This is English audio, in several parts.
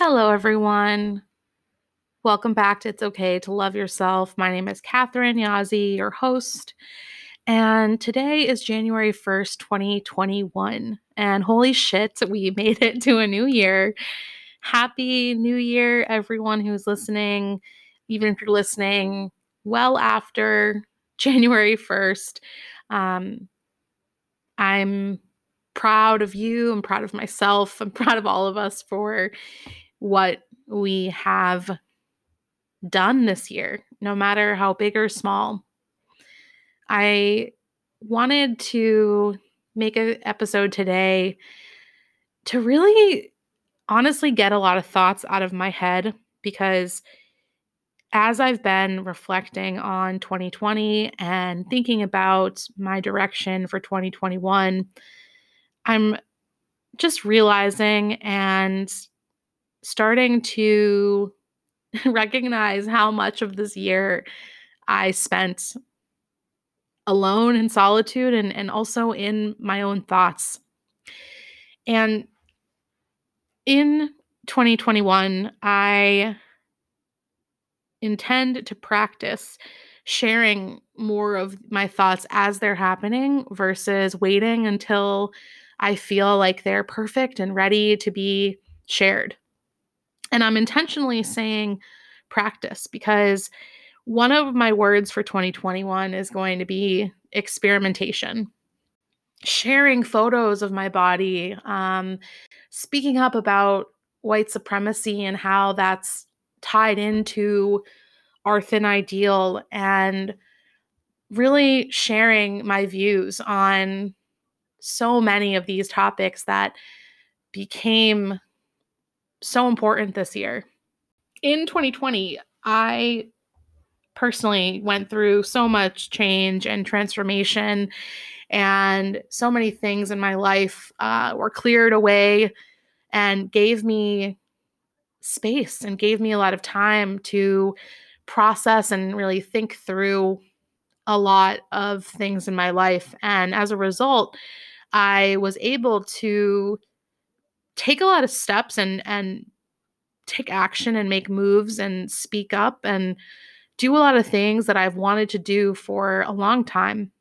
Hello, everyone. Welcome back to It's Okay to Love Yourself. My name is Katherine Yazzie, your host. And today is January 1st, 2021. And holy shit, we made it to a new year. Happy New Year, everyone who's listening, even if you're listening well after January 1st. Um, I'm proud of you. I'm proud of myself. I'm proud of all of us for what we have done this year, no matter how big or small. I wanted to make an episode today to really honestly get a lot of thoughts out of my head because as I've been reflecting on 2020 and thinking about my direction for 2021, I'm just realizing and starting to recognize how much of this year I spent alone in solitude and, and also in my own thoughts. And in 2021, I intend to practice sharing more of my thoughts as they're happening versus waiting until I feel like they're perfect and ready to be shared. And I'm intentionally saying practice because one of my words for 2021 is going to be experimentation. Sharing photos of my body, um, speaking up about white supremacy and how that's tied into our thin ideal, and really sharing my views on so many of these topics that became so important this year. In 2020, I personally went through so much change and transformation, and so many things in my life uh, were cleared away and gave me space and gave me a lot of time to process and really think through a lot of things in my life. And as a result, I was able to take a lot of steps and and take action and make moves and speak up and do a lot of things that I've wanted to do for a long time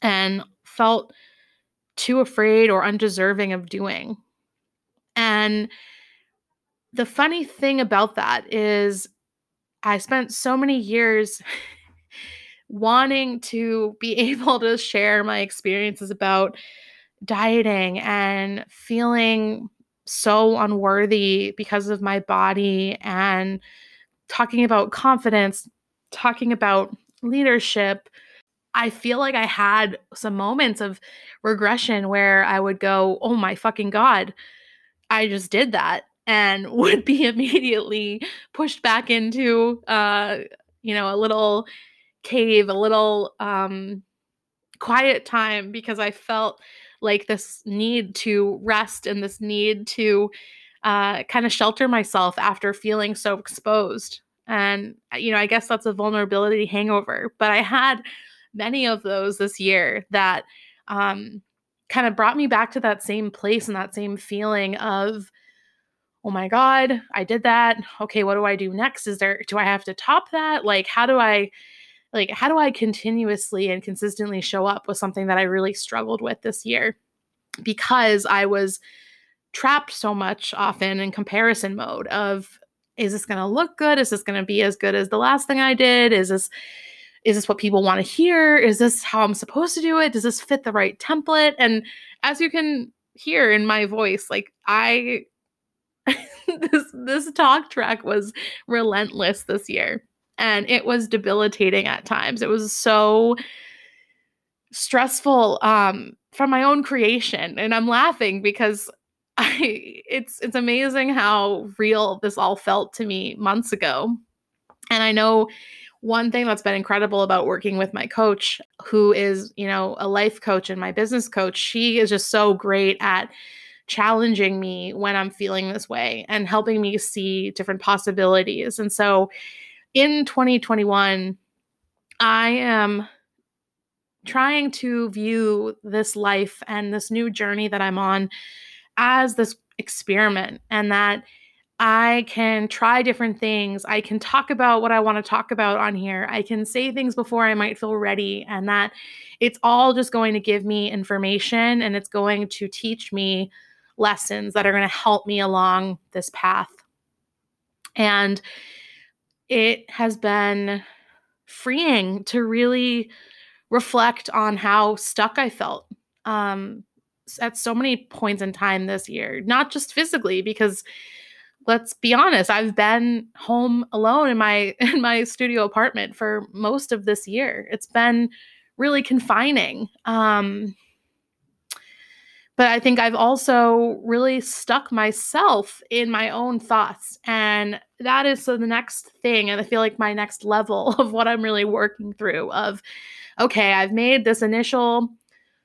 and felt too afraid or undeserving of doing. And the funny thing about that is I spent so many years wanting to be able to share my experiences about dieting and feeling so unworthy because of my body and talking about confidence, talking about leadership. I feel like I had some moments of regression where I would go, oh my fucking God, I just did that. And would be immediately pushed back into, uh, you know, a little cave, a little um, quiet time because I felt like this need to rest and this need to uh, kind of shelter myself after feeling so exposed. And, uh, you know, I guess that's a vulnerability hangover. But I had many of those this year that um, kind of brought me back to that same place and that same feeling of, oh my God, I did that. Okay, what do I do next? Is there, do I have to top that? Like, how do I, like how do i continuously and consistently show up with something that i really struggled with this year? Because i was trapped so much often in comparison mode of is this going to look good? Is this going to be as good as the last thing i did? Is this is this what people want to hear? Is this how i'm supposed to do it? Does this fit the right template? And as you can hear in my voice like i this this talk track was relentless this year and it was debilitating at times. It was so stressful um, from my own creation, and I'm laughing because I it's it's amazing how real this all felt to me months ago. And I know one thing that's been incredible about working with my coach who is, you know, a life coach and my business coach, she is just so great at challenging me when I'm feeling this way and helping me see different possibilities. And so in 2021, I am trying to view this life and this new journey that I'm on as this experiment and that I can try different things. I can talk about what I want to talk about on here. I can say things before I might feel ready, and that it's all just going to give me information and it's going to teach me lessons that are going to help me along this path. And it has been freeing to really reflect on how stuck I felt um, at so many points in time this year, not just physically, because let's be honest, I've been home alone in my in my studio apartment for most of this year. It's been really confining. Um, but I think I've also really stuck myself in my own thoughts. And that is so the next thing. And I feel like my next level of what I'm really working through of, okay, I've made this initial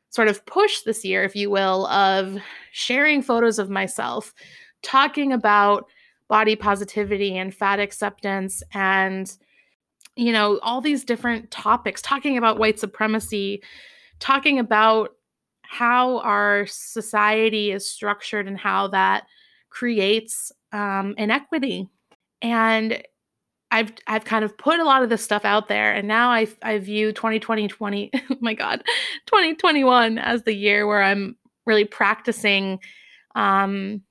sort of push this year, if you will, of sharing photos of myself, talking about body positivity and fat acceptance and you know all these different topics talking about white supremacy talking about how our society is structured and how that creates um, inequity. And I've I've kind of put a lot of this stuff out there, and now I I view 2020 20 oh my God 2021 as the year where I'm really practicing um,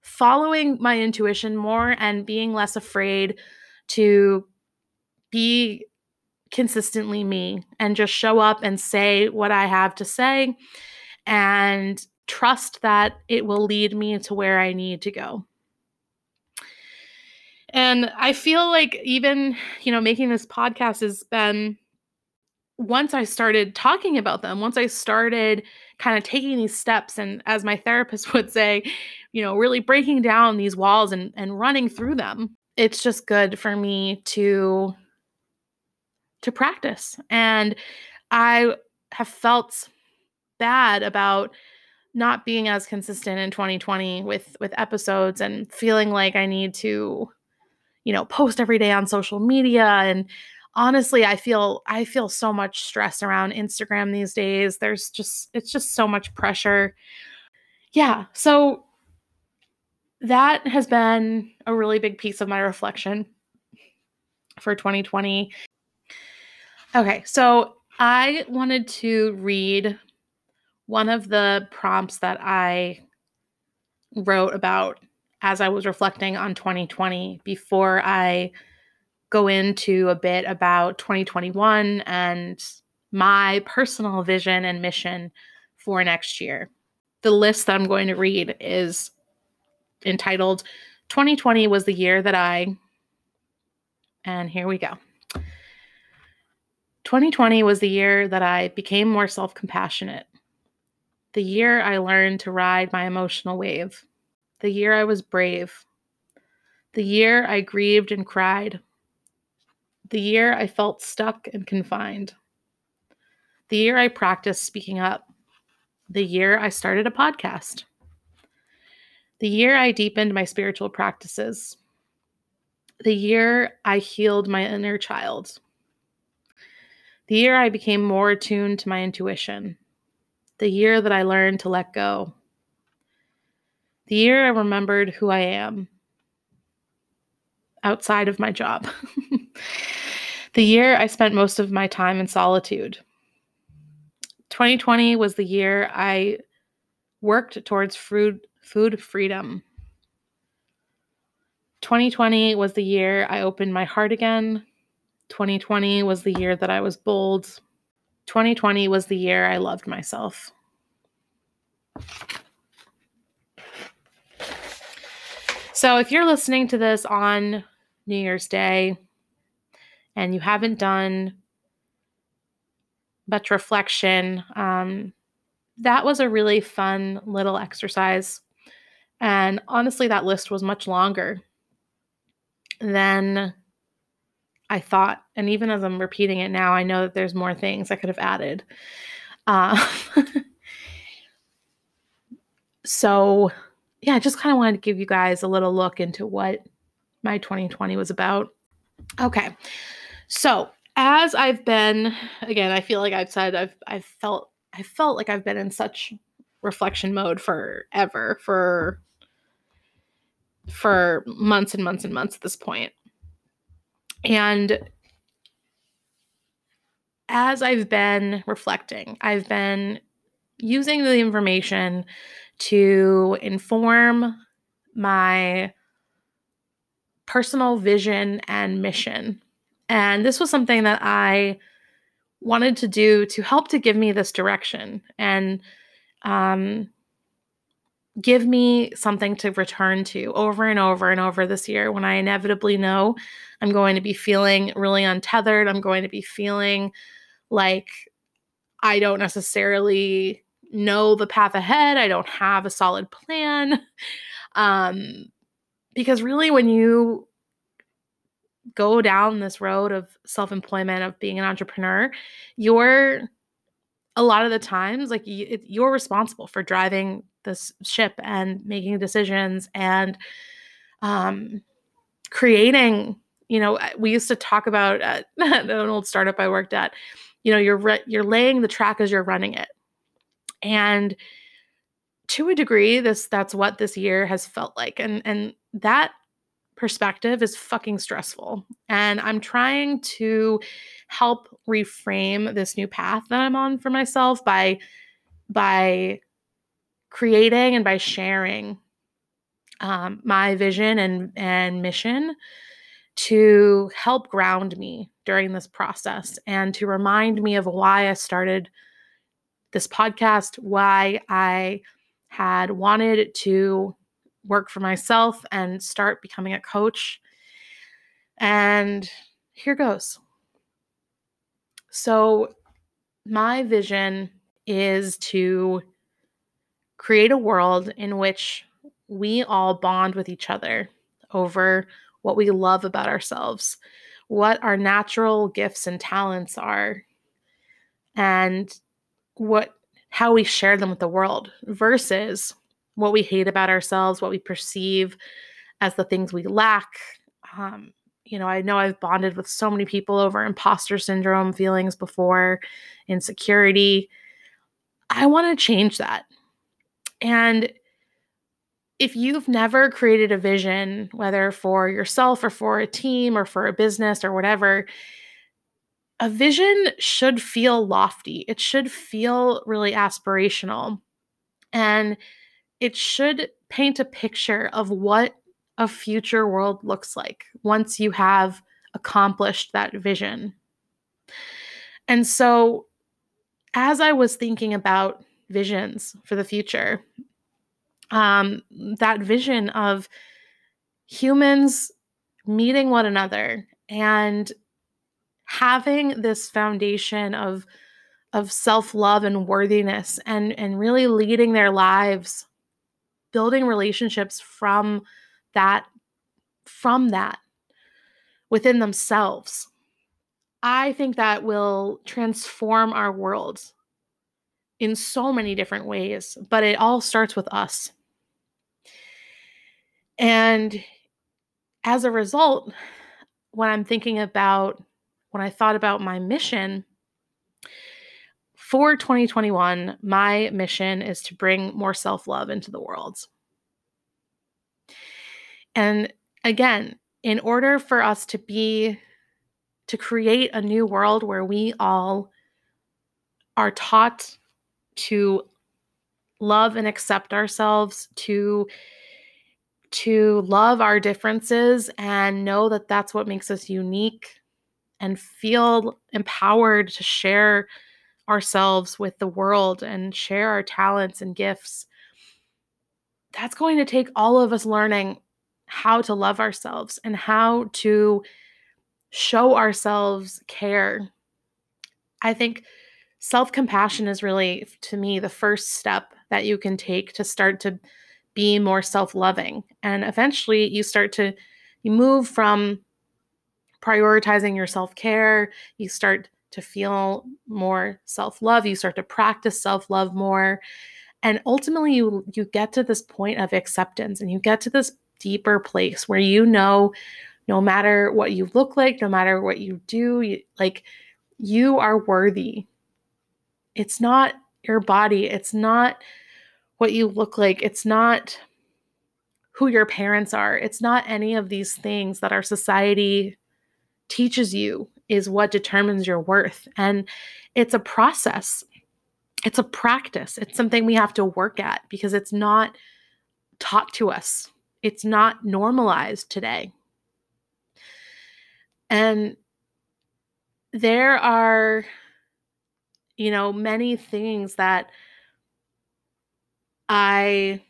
following my intuition more and being less afraid to be consistently me and just show up and say what I have to say and trust that it will lead me to where I need to go. And I feel like even, you know, making this podcast has been once I started talking about them, once I started kind of taking these steps and as my therapist would say, you know, really breaking down these walls and and running through them. It's just good for me to to practice. And I have felt bad about not being as consistent in 2020 with with episodes and feeling like I need to you know post every day on social media and honestly I feel I feel so much stress around Instagram these days. There's just it's just so much pressure. Yeah so that has been a really big piece of my reflection for 2020 Okay, so I wanted to read one of the prompts that I wrote about as I was reflecting on 2020 before I go into a bit about 2021 and my personal vision and mission for next year. The list that I'm going to read is entitled 2020 was the year that I, and here we go. 2020 was the year that I became more self compassionate. The year I learned to ride my emotional wave. The year I was brave. The year I grieved and cried. The year I felt stuck and confined. The year I practiced speaking up. The year I started a podcast. The year I deepened my spiritual practices. The year I healed my inner child. The year I became more attuned to my intuition. The year that I learned to let go. The year I remembered who I am outside of my job. the year I spent most of my time in solitude. 2020 was the year I worked towards food, food freedom. 2020 was the year I opened my heart again 2020 was the year that I was bold. 2020 was the year I loved myself. So, if you're listening to this on New Year's Day and you haven't done much reflection, um, that was a really fun little exercise. And honestly, that list was much longer than I thought, and even as I'm repeating it now, I know that there's more things I could have added. Uh, so, yeah, I just kind of wanted to give you guys a little look into what my 2020 was about. Okay, so as I've been, again, I feel like I've said I've I've felt I felt like I've been in such reflection mode forever for for months and months and months at this point. And as I've been reflecting, I've been using the information to inform my personal vision and mission. And this was something that I wanted to do to help to give me this direction and um, give me something to return to over and over and over this year when I inevitably know I'm going to be feeling really untethered. I'm going to be feeling like I don't necessarily know the path ahead. I don't have a solid plan. Um, because really, when you go down this road of self employment, of being an entrepreneur, you're a lot of the times like you, you're responsible for driving this ship and making decisions and um, creating. You know, we used to talk about at an old startup I worked at. You know, you're re- you're laying the track as you're running it, and to a degree, this that's what this year has felt like, and and that perspective is fucking stressful. And I'm trying to help reframe this new path that I'm on for myself by by creating and by sharing um, my vision and and mission to help ground me during this process and to remind me of why I started this podcast, why I had wanted to work for myself and start becoming a coach. And here goes. So, my vision is to create a world in which we all bond with each other over what we love about ourselves, what our natural gifts and talents are, and what how we share them with the world versus what we hate about ourselves, what we perceive as the things we lack. Um, you know, I know I've bonded with so many people over imposter syndrome feelings before, insecurity. I want to change that. And if you've never created a vision, whether for yourself or for a team or for a business or whatever, a vision should feel lofty. It should feel really aspirational. And it should paint a picture of what a future world looks like once you have accomplished that vision. And so, as I was thinking about visions for the future, um, that vision of humans meeting one another and having this foundation of of self-love and worthiness and and really leading their lives building relationships from that from that within themselves i think that will transform our world in so many different ways but it all starts with us. And as a result when i'm thinking about when i thought about my mission for 2021, my mission is to bring more self love into the world. And again, in order for us to be, to create a new world where we all are taught to love and accept ourselves, to to love our differences and know that that's what makes us unique and feel empowered to share ourselves with the world and share our talents and gifts, that's going to take all of us learning how to love ourselves and how to show ourselves care. I think self compassion is really, to me, the first step that you can take to start to be more self loving. And eventually you start to you move from prioritizing your self care, you start to feel more self-love you start to practice self-love more and ultimately you you get to this point of acceptance and you get to this deeper place where you know no matter what you look like no matter what you do you, like you are worthy it's not your body it's not what you look like it's not who your parents are. It's not any of these things that our society teaches you is what determines your worth. And it's a process, it's a practice, it's something we have to work at because it's not taught to us, it's not normalized today. And there are, you know, many things that I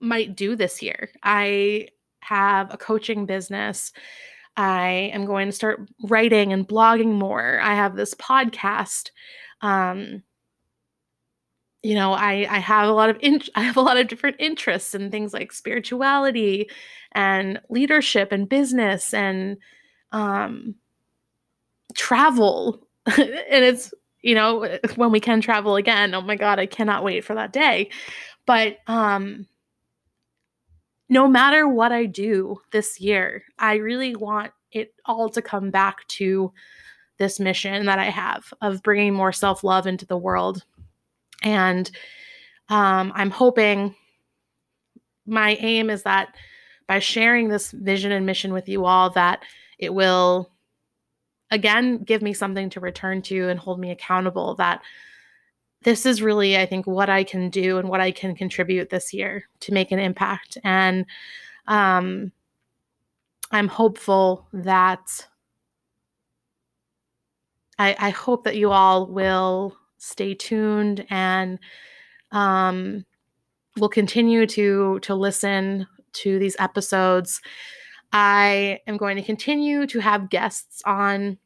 might do this year. I have a coaching business. I am going to start writing and blogging more. I have this podcast. Um, you know, I I have a lot of in, I have a lot of different interests in things like spirituality and leadership and business and um, travel. and it's you know when we can travel again. Oh my god, I cannot wait for that day. But um, no matter what I do this year, I really want it all to come back to this mission that I have of bringing more self love into the world. And um, I'm hoping my aim is that by sharing this vision and mission with you all, that it will again give me something to return to and hold me accountable. That this is really, I think, what I can do and what I can contribute this year to make an impact. And um, I'm hopeful that I, I, hope that you all will stay tuned and um, will continue to to listen to these episodes. I am going to continue to have guests on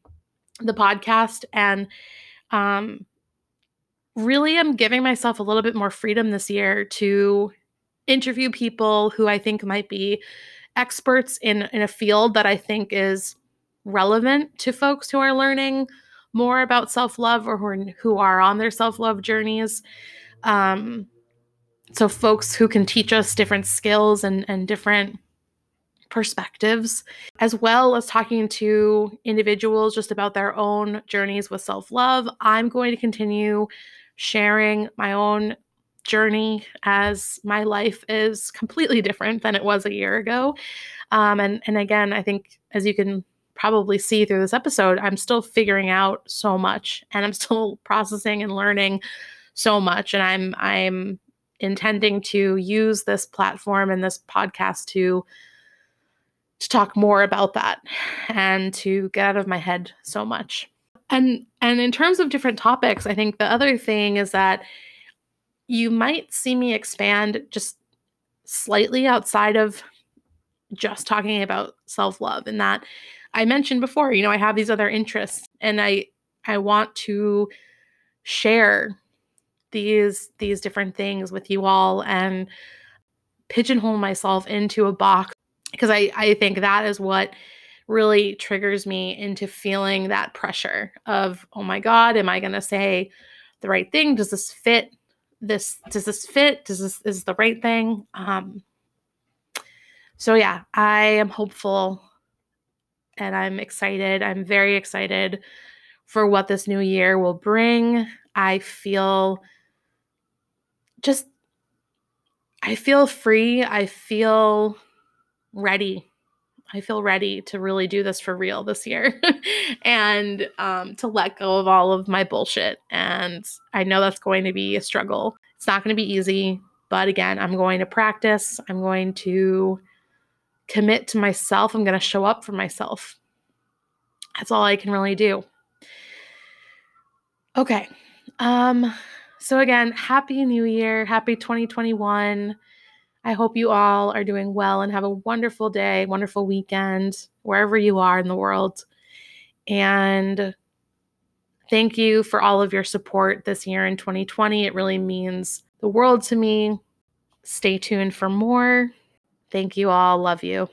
the podcast and um, really am giving myself a little bit more freedom this year to interview people who I think might be experts in in a field that I think is relevant to folks who are learning more about self-love or who are, who are on their self-love journeys. Um, so folks who can teach us different skills and and different perspectives, as well as talking to individuals just about their own journeys with self love. I'm going to continue sharing my own journey as my life is completely different than it was a year ago. Um, and and again, I think as you can probably see through this episode, I'm still figuring out so much, and I'm still processing and learning so much. And I'm I'm intending to use this platform and this podcast to to talk more about that and to get out of my head so much. And and in terms of different topics, I think the other thing is that you might see me expand just slightly outside of just talking about self-love and that I mentioned before, you know, I have these other interests and I I want to share these these different things with you all and pigeonhole myself into a box because I I think that is what really triggers me into feeling that pressure of oh my god am i going to say the right thing? Does this fit this does this fit? Does this is the right thing? Um so yeah i am hopeful and i'm excited. I'm very excited for what this new year will bring. I feel just i feel free. I feel ready I feel ready to really do this for real this year and um, to let go of all of my bullshit. And I know that's going to be a struggle. It's not going to be easy, but again, I'm going to practice. I'm going to commit to myself. I'm going to show up for myself. That's all I can really do. Okay. Um so again, happy new year. Happy 2021. I hope you all are doing well and have a wonderful day, wonderful weekend, wherever you are in the world. And thank you for all of your support this year in 2020. It really means the world to me. Stay tuned for more. Thank you all. Love you.